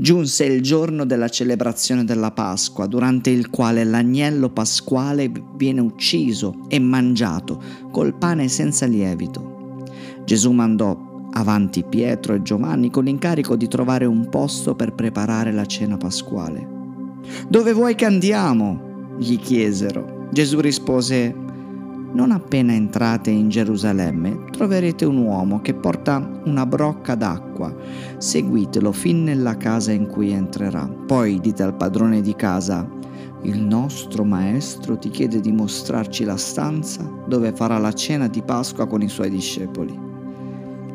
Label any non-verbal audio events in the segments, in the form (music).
Giunse il giorno della celebrazione della Pasqua, durante il quale l'agnello pasquale viene ucciso e mangiato col pane senza lievito. Gesù mandò avanti Pietro e Giovanni con l'incarico di trovare un posto per preparare la cena pasquale. Dove vuoi che andiamo? gli chiesero. Gesù rispose, non appena entrate in Gerusalemme troverete un uomo che porta una brocca d'acqua. Seguitelo fin nella casa in cui entrerà. Poi dite al padrone di casa, il nostro maestro ti chiede di mostrarci la stanza dove farà la cena di Pasqua con i suoi discepoli.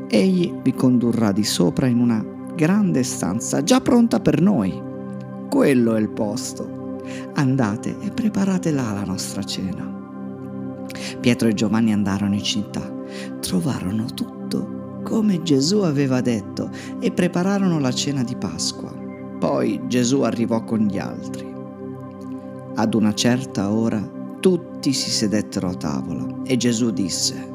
Egli vi condurrà di sopra in una grande stanza già pronta per noi. Quello è il posto. Andate e preparate là la nostra cena. Pietro e Giovanni andarono in città, trovarono tutto come Gesù aveva detto e prepararono la cena di Pasqua. Poi Gesù arrivò con gli altri. Ad una certa ora tutti si sedettero a tavola e Gesù disse,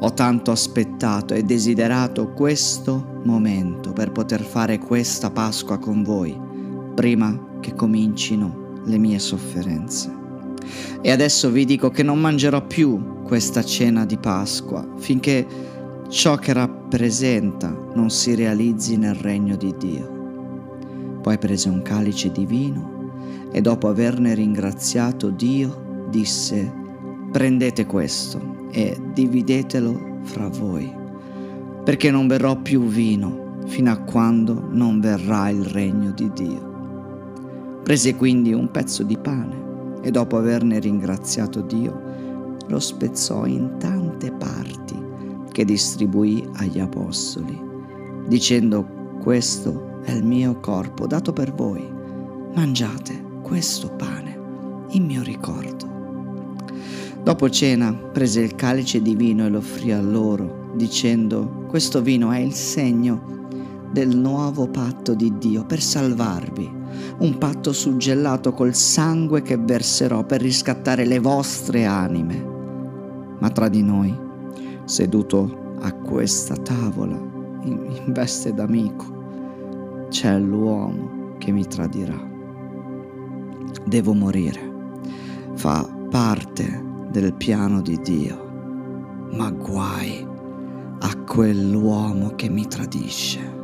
Ho tanto aspettato e desiderato questo momento per poter fare questa Pasqua con voi, prima che comincino le mie sofferenze. E adesso vi dico che non mangerò più questa cena di Pasqua finché ciò che rappresenta non si realizzi nel regno di Dio. Poi prese un calice di vino e dopo averne ringraziato Dio disse, prendete questo e dividetelo fra voi, perché non berrò più vino fino a quando non verrà il regno di Dio. Prese quindi un pezzo di pane e dopo averne ringraziato Dio, lo spezzò in tante parti che distribuì agli apostoli, dicendo questo è il mio corpo dato per voi, mangiate questo pane in mio ricordo. Dopo cena prese il calice di vino e lo offrì a loro, dicendo questo vino è il segno del nuovo patto di Dio per salvarvi un patto suggellato col sangue che verserò per riscattare le vostre anime. Ma tra di noi, seduto a questa tavola, in, veste d'amico, c'è l'uomo che mi tradirà. Devo morire. Fa parte del piano di Dio. Ma guai a quell'uomo che mi tradisce.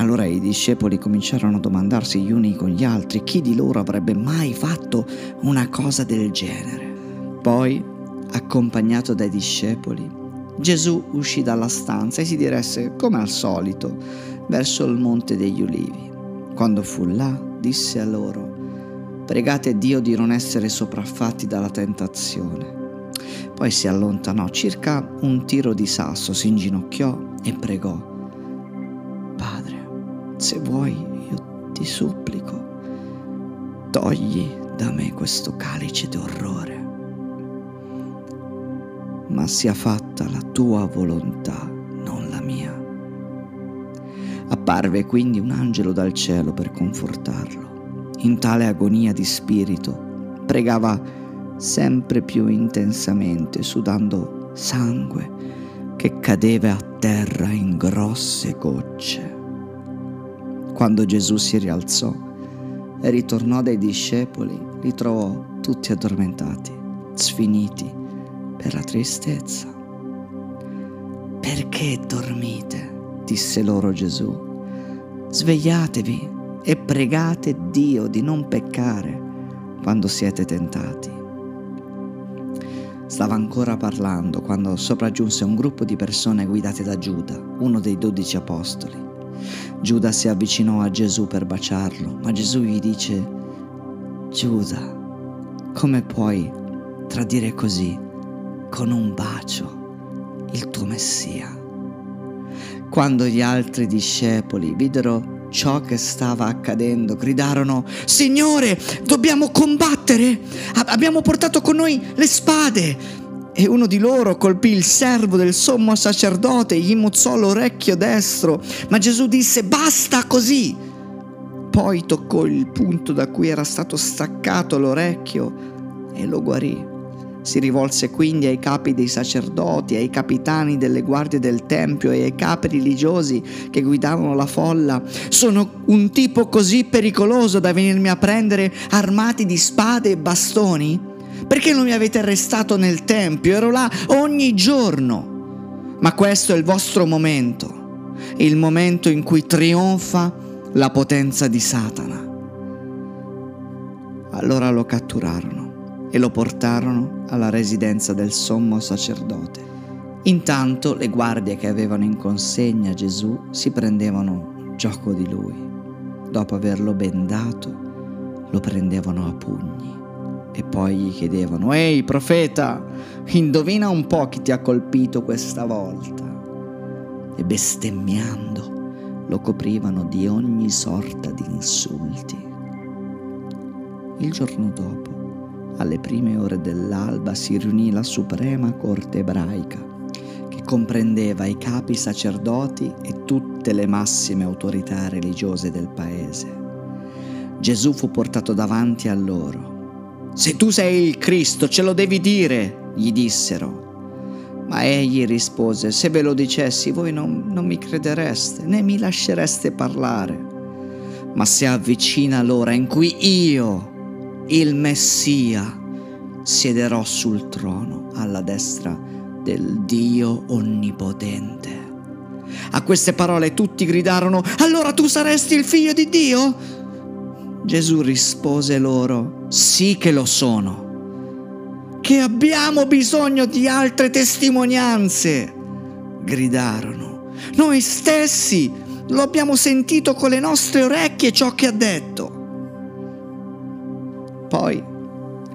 Allora i discepoli cominciarono a domandarsi gli uni con gli altri chi di loro avrebbe mai fatto una cosa del genere. Poi, accompagnato dai discepoli, Gesù uscì dalla stanza e si diresse, come al solito, verso il monte degli ulivi. Quando fu là, disse a loro, pregate Dio di non essere sopraffatti dalla tentazione. Poi si allontanò circa un tiro di sasso, si inginocchiò e pregò. Se vuoi, io ti supplico, togli da me questo calice d'orrore, ma sia fatta la tua volontà, non la mia. Apparve quindi un angelo dal cielo per confortarlo. In tale agonia di spirito pregava sempre più intensamente, sudando sangue che cadeva a terra in grosse gocce. Quando Gesù si rialzò e ritornò dai discepoli, li trovò tutti addormentati, sfiniti per la tristezza. Perché dormite? disse loro Gesù. Svegliatevi e pregate Dio di non peccare quando siete tentati. Stava ancora parlando quando sopraggiunse un gruppo di persone guidate da Giuda, uno dei dodici apostoli. Giuda si avvicinò a Gesù per baciarlo, ma Gesù gli dice, Giuda, come puoi tradire così, con un bacio, il tuo Messia? Quando gli altri discepoli videro ciò che stava accadendo, gridarono, Signore, dobbiamo combattere, abbiamo portato con noi le spade e uno di loro colpì il servo del sommo sacerdote e gli mozzò l'orecchio destro. Ma Gesù disse basta così. Poi toccò il punto da cui era stato staccato l'orecchio e lo guarì. Si rivolse quindi ai capi dei sacerdoti, ai capitani delle guardie del Tempio e ai capi religiosi che guidavano la folla. Sono un tipo così pericoloso da venirmi a prendere armati di spade e bastoni? Perché non mi avete arrestato nel Tempio? Ero là ogni giorno. Ma questo è il vostro momento, il momento in cui trionfa la potenza di Satana. Allora lo catturarono e lo portarono alla residenza del sommo sacerdote. Intanto le guardie che avevano in consegna Gesù si prendevano gioco di lui. Dopo averlo bendato, lo prendevano a pugni e poi gli chiedevano, Ehi profeta, indovina un po' chi ti ha colpito questa volta. E bestemmiando lo coprivano di ogni sorta di insulti. Il giorno dopo alle prime ore dell'alba si riunì la suprema corte ebraica, che comprendeva i capi sacerdoti e tutte le massime autorità religiose del paese. Gesù fu portato davanti a loro. Se tu sei il Cristo, ce lo devi dire, gli dissero. Ma egli rispose, se ve lo dicessi voi non, non mi credereste, né mi lascereste parlare. Ma si avvicina l'ora in cui io, il Messia, siederò sul trono alla destra del Dio Onnipotente. A queste parole tutti gridarono, allora tu saresti il figlio di Dio? Gesù rispose loro, sì che lo sono. Che abbiamo bisogno di altre testimonianze, gridarono. Noi stessi lo abbiamo sentito con le nostre orecchie ciò che ha detto. Poi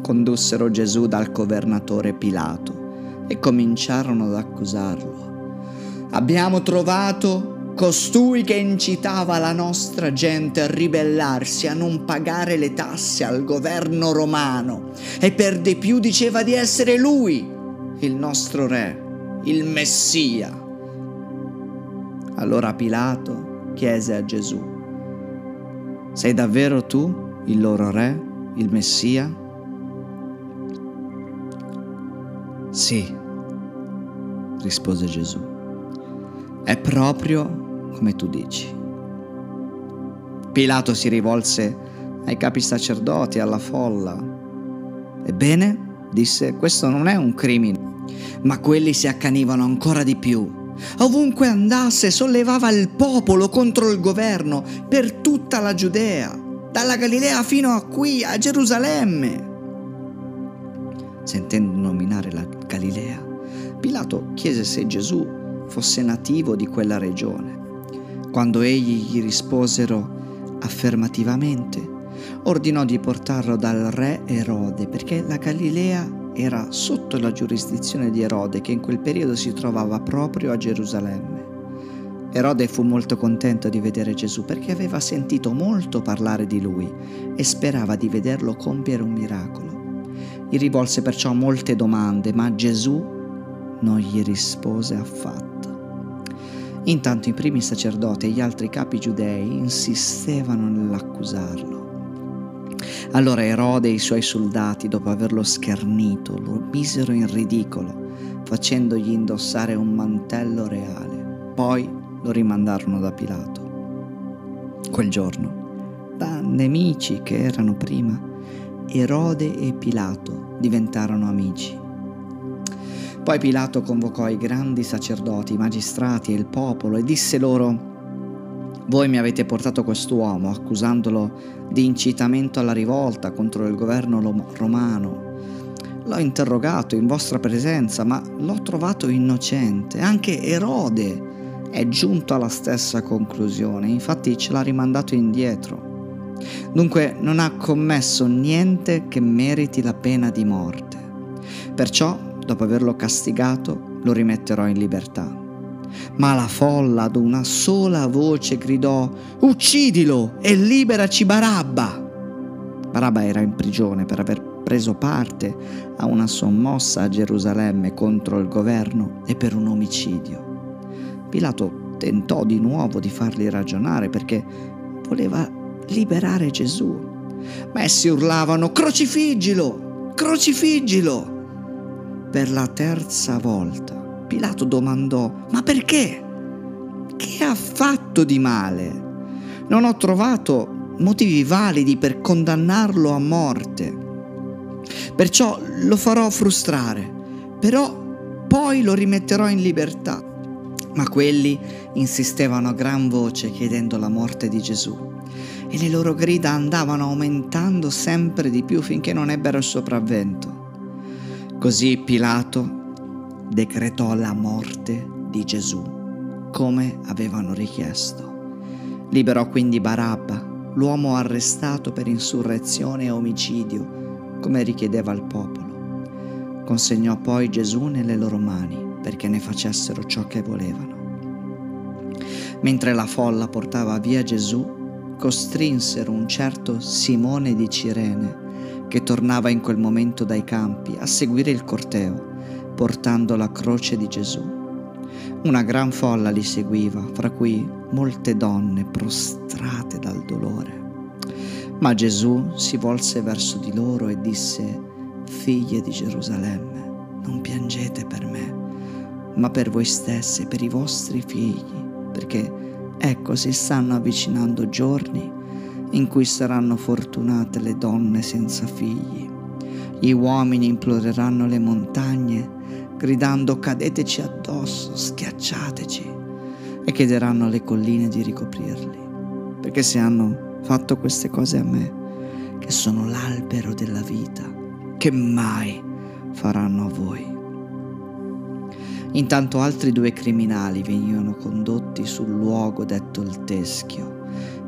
condussero Gesù dal governatore Pilato e cominciarono ad accusarlo. Abbiamo trovato costui che incitava la nostra gente a ribellarsi, a non pagare le tasse al governo romano e per di più diceva di essere lui, il nostro re, il Messia. Allora Pilato chiese a Gesù, sei davvero tu il loro re? il Messia? Sì, rispose Gesù. È proprio come tu dici. Pilato si rivolse ai capi sacerdoti, alla folla. Ebbene, disse, questo non è un crimine. Ma quelli si accanivano ancora di più. Ovunque andasse sollevava il popolo contro il governo per tutta la Giudea dalla Galilea fino a qui, a Gerusalemme. Sentendo nominare la Galilea, Pilato chiese se Gesù fosse nativo di quella regione. Quando egli gli risposero affermativamente, ordinò di portarlo dal re Erode, perché la Galilea era sotto la giurisdizione di Erode, che in quel periodo si trovava proprio a Gerusalemme. Erode fu molto contento di vedere Gesù perché aveva sentito molto parlare di lui e sperava di vederlo compiere un miracolo. Gli rivolse perciò molte domande, ma Gesù non gli rispose affatto. Intanto i primi sacerdoti e gli altri capi giudei insistevano nell'accusarlo. Allora Erode e i suoi soldati, dopo averlo schernito, lo misero in ridicolo, facendogli indossare un mantello reale. Poi lo rimandarono da Pilato. Quel giorno, da nemici che erano prima, Erode e Pilato diventarono amici. Poi Pilato convocò i grandi sacerdoti, i magistrati e il popolo e disse loro, voi mi avete portato quest'uomo accusandolo di incitamento alla rivolta contro il governo romano. L'ho interrogato in vostra presenza, ma l'ho trovato innocente. Anche Erode è giunto alla stessa conclusione, infatti ce l'ha rimandato indietro. Dunque non ha commesso niente che meriti la pena di morte. Perciò, dopo averlo castigato, lo rimetterò in libertà. Ma la folla ad una sola voce gridò Uccidilo e liberaci Barabba! Barabba era in prigione per aver preso parte a una sommossa a Gerusalemme contro il governo e per un omicidio. Pilato tentò di nuovo di farli ragionare perché voleva liberare Gesù. Ma essi urlavano, crocifiggilo, crocifiggilo. Per la terza volta. Pilato domandò, ma perché? Che ha fatto di male? Non ho trovato motivi validi per condannarlo a morte. Perciò lo farò frustrare, però poi lo rimetterò in libertà. Ma quelli insistevano a gran voce chiedendo la morte di Gesù e le loro grida andavano aumentando sempre di più finché non ebbero il sopravvento. Così Pilato decretò la morte di Gesù, come avevano richiesto. Liberò quindi Barabba, l'uomo arrestato per insurrezione e omicidio, come richiedeva il popolo. Consegnò poi Gesù nelle loro mani perché ne facessero ciò che volevano. Mentre la folla portava via Gesù, costrinsero un certo Simone di Cirene, che tornava in quel momento dai campi, a seguire il corteo, portando la croce di Gesù. Una gran folla li seguiva, fra cui molte donne prostrate dal dolore. Ma Gesù si volse verso di loro e disse, Figlie di Gerusalemme, non piangete per me, ma per voi stesse per i vostri figli perché ecco si stanno avvicinando giorni in cui saranno fortunate le donne senza figli. Gli uomini imploreranno le montagne, gridando cadeteci addosso, schiacciateci, e chiederanno alle colline di ricoprirli, perché se hanno fatto queste cose a me, che sono l'albero della vita, che mai faranno a voi. Intanto altri due criminali venivano condotti sul luogo detto il Teschio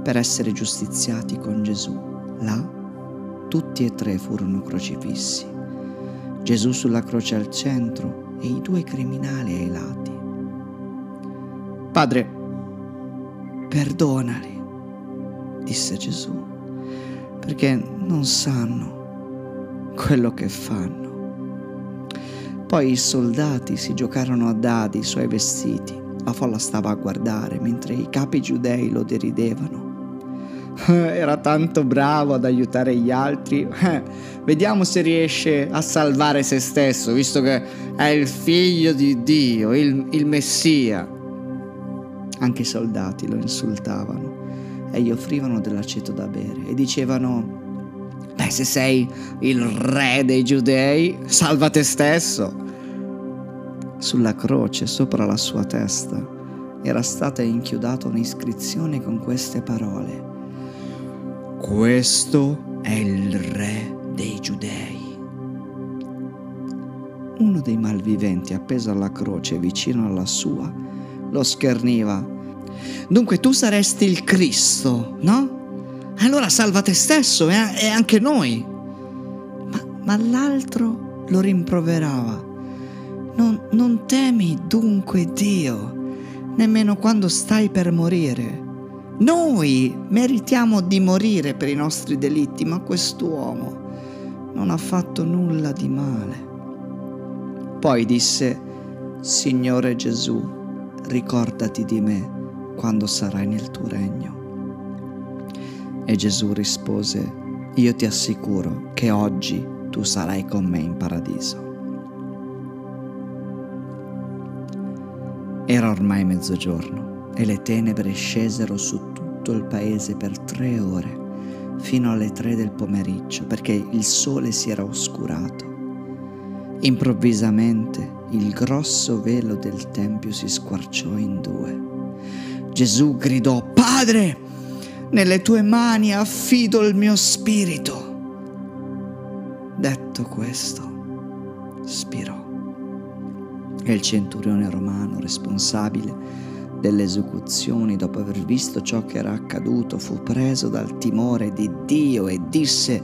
per essere giustiziati con Gesù. Là tutti e tre furono crocifissi. Gesù sulla croce al centro e i due criminali ai lati. Padre, perdonali, disse Gesù, perché non sanno quello che fanno. Poi i soldati si giocarono a dadi i suoi vestiti. La folla stava a guardare mentre i capi giudei lo deridevano. Era tanto bravo ad aiutare gli altri. Vediamo se riesce a salvare se stesso, visto che è il figlio di Dio, il, il Messia. Anche i soldati lo insultavano e gli offrivano dell'aceto da bere e dicevano Beh, se sei il re dei giudei, salva te stesso. Sulla croce, sopra la sua testa, era stata inchiodata un'iscrizione con queste parole. Questo è il re dei giudei. Uno dei malviventi appeso alla croce vicino alla sua lo scherniva. Dunque tu saresti il Cristo, no? allora salva te stesso e, anche noi. Ma, ma l'altro lo rimproverava. Non, non temi dunque Dio, nemmeno quando stai per morire. Noi meritiamo di morire per i nostri delitti, ma quest'uomo non ha fatto nulla di male. Poi disse, Signore Gesù, ricordati di me quando sarai nel tuo regno. E Gesù rispose, io ti assicuro che oggi tu sarai con me in paradiso. Era ormai mezzogiorno e le tenebre scesero su tutto il paese per tre ore, fino alle tre del pomeriggio, perché il sole si era oscurato. Improvvisamente il grosso velo del Tempio si squarciò in due. Gesù gridò, Padre, nelle tue mani affido il mio spirito. Detto questo, spirò. E il centurione romano, responsabile delle esecuzioni, dopo aver visto ciò che era accaduto, fu preso dal timore di Dio e disse,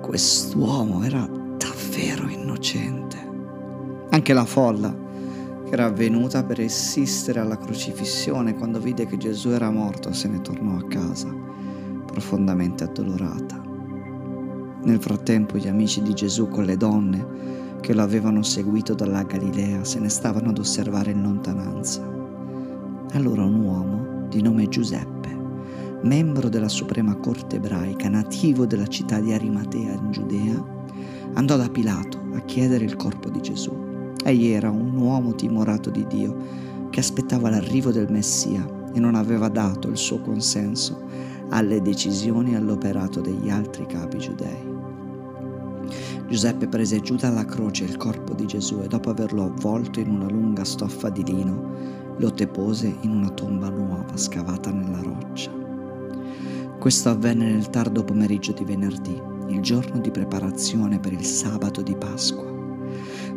quest'uomo era davvero innocente. Anche la folla, che era venuta per assistere alla crocifissione, quando vide che Gesù era morto, se ne tornò a casa, profondamente addolorata. Nel frattempo gli amici di Gesù con le donne che lo avevano seguito dalla Galilea se ne stavano ad osservare in lontananza. Allora un uomo di nome Giuseppe, membro della Suprema Corte ebraica, nativo della città di Arimatea in Giudea, andò da Pilato a chiedere il corpo di Gesù Egli era un uomo timorato di Dio che aspettava l'arrivo del Messia e non aveva dato il suo consenso alle decisioni e all'operato degli altri capi giudei. Giuseppe prese giù dalla croce il corpo di Gesù e dopo averlo avvolto in una lunga stoffa di lino, lo depose in una tomba nuova scavata nella roccia. Questo avvenne nel tardo pomeriggio di venerdì, il giorno di preparazione per il sabato di Pasqua.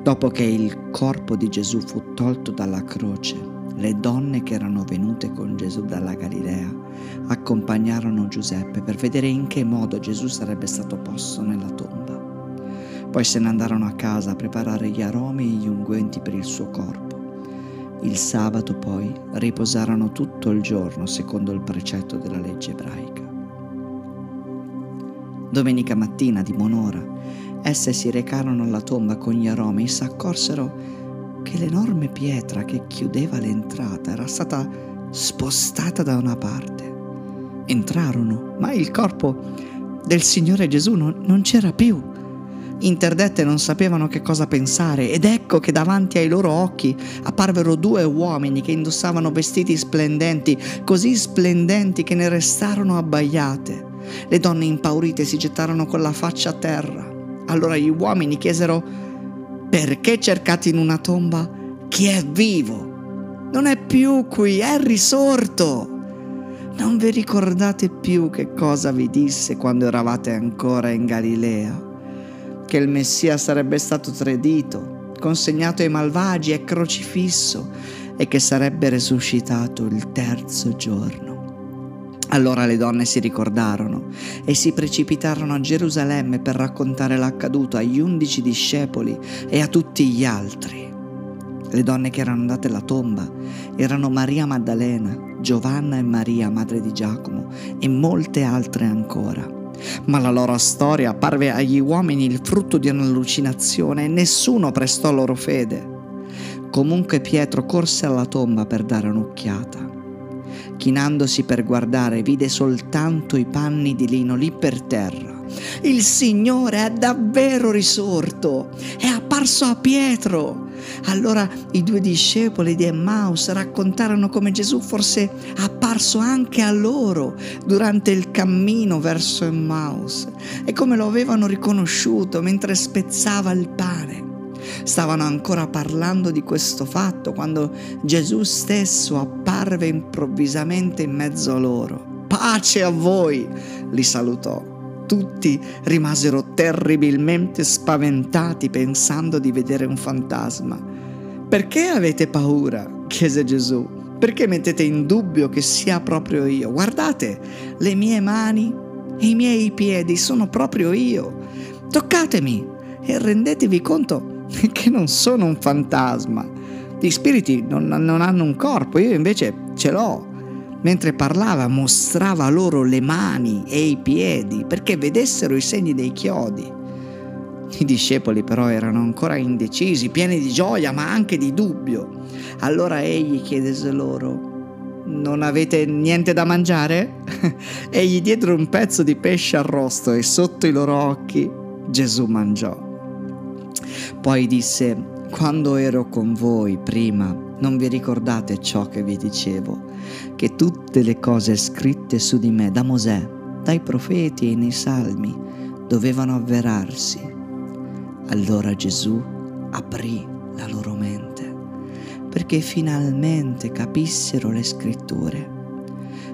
Dopo che il corpo di Gesù fu tolto dalla croce, le donne che erano venute con Gesù dalla Galilea accompagnarono Giuseppe per vedere in che modo Gesù sarebbe stato posto nella tomba. Poi se ne andarono a casa a preparare gli aromi e gli unguenti per il suo corpo. Il sabato poi riposarono tutto il giorno secondo il precetto della legge ebraica. Domenica mattina di buon'ora, esse si recarono alla tomba con gli aromi e si accorsero che l'enorme pietra che chiudeva l'entrata era stata spostata da una parte. Entrarono, ma il corpo del Signore Gesù non, non c'era più interdette non sapevano che cosa pensare ed ecco che davanti ai loro occhi apparvero due uomini che indossavano vestiti splendenti, così splendenti che ne restarono abbaiate. Le donne impaurite si gettarono con la faccia a terra. Allora gli uomini chiesero perché cercate in una tomba chi è vivo? Non è più qui, è risorto. Non vi ricordate più che cosa vi disse quando eravate ancora in Galilea? Che il Messia sarebbe stato tradito, consegnato ai malvagi e crocifisso e che sarebbe risuscitato il terzo giorno. Allora le donne si ricordarono e si precipitarono a Gerusalemme per raccontare l'accaduto agli undici discepoli e a tutti gli altri. Le donne che erano andate alla tomba erano Maria Maddalena, Giovanna e Maria, madre di Giacomo, e molte altre ancora ma la loro storia apparve agli uomini il frutto di un'allucinazione e nessuno prestò loro fede. Comunque Pietro corse alla tomba per dare un'occhiata. Chinandosi per guardare, vide soltanto i panni di lino lì per terra. Il Signore è davvero risorto, è apparso a Pietro. Allora i due discepoli di Emmaus raccontarono come Gesù fosse apparso anche a loro durante il cammino verso Emmaus e come lo avevano riconosciuto mentre spezzava il pane. Stavano ancora parlando di questo fatto quando Gesù stesso apparve improvvisamente in mezzo a loro. Pace a voi, li salutò. Tutti rimasero terribilmente spaventati pensando di vedere un fantasma. Perché avete paura? chiese Gesù. Perché mettete in dubbio che sia proprio io? Guardate, le mie mani e i miei piedi sono proprio io. Toccatemi e rendetevi conto (laughs) che non sono un fantasma. Gli spiriti non, non hanno un corpo, io invece ce l'ho. Mentre parlava mostrava loro le mani e i piedi perché vedessero i segni dei chiodi. I discepoli però erano ancora indecisi, pieni di gioia ma anche di dubbio. Allora egli chiese loro, non avete niente da mangiare? (laughs) e gli diedero un pezzo di pesce arrosto e sotto i loro occhi Gesù mangiò. Poi disse, quando ero con voi prima, non vi ricordate ciò che vi dicevo? Che tutte le cose scritte su di me da Mosè, dai profeti e nei salmi dovevano avverarsi. Allora Gesù aprì la loro mente perché finalmente capissero le scritture.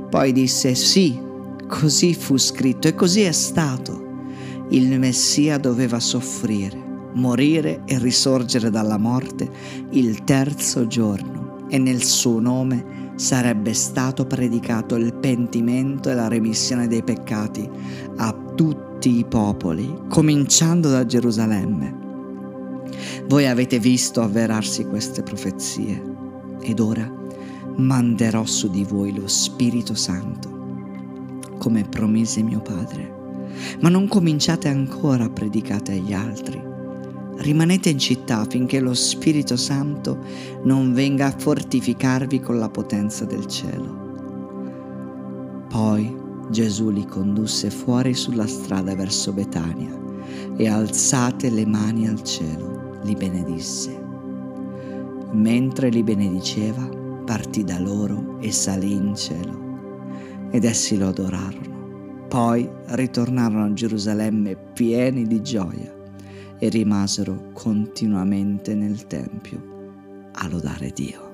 Poi disse sì, così fu scritto e così è stato. Il Messia doveva soffrire morire e risorgere dalla morte il terzo giorno e nel suo nome sarebbe stato predicato il pentimento e la remissione dei peccati a tutti i popoli, cominciando da Gerusalemme. Voi avete visto avverarsi queste profezie ed ora manderò su di voi lo Spirito Santo, come promise mio Padre. Ma non cominciate ancora a predicare agli altri rimanete in città finché lo Spirito Santo non venga a fortificarvi con la potenza del cielo. Poi Gesù li condusse fuori sulla strada verso Betania e alzate le mani al cielo li benedisse. mentre li benediceva, partì da loro e salì in cielo. Ed essi lo adorarono. Poi ritornarono a Gerusalemme pieni di gioia e rimasero continuamente nel Tempio a lodare Dio.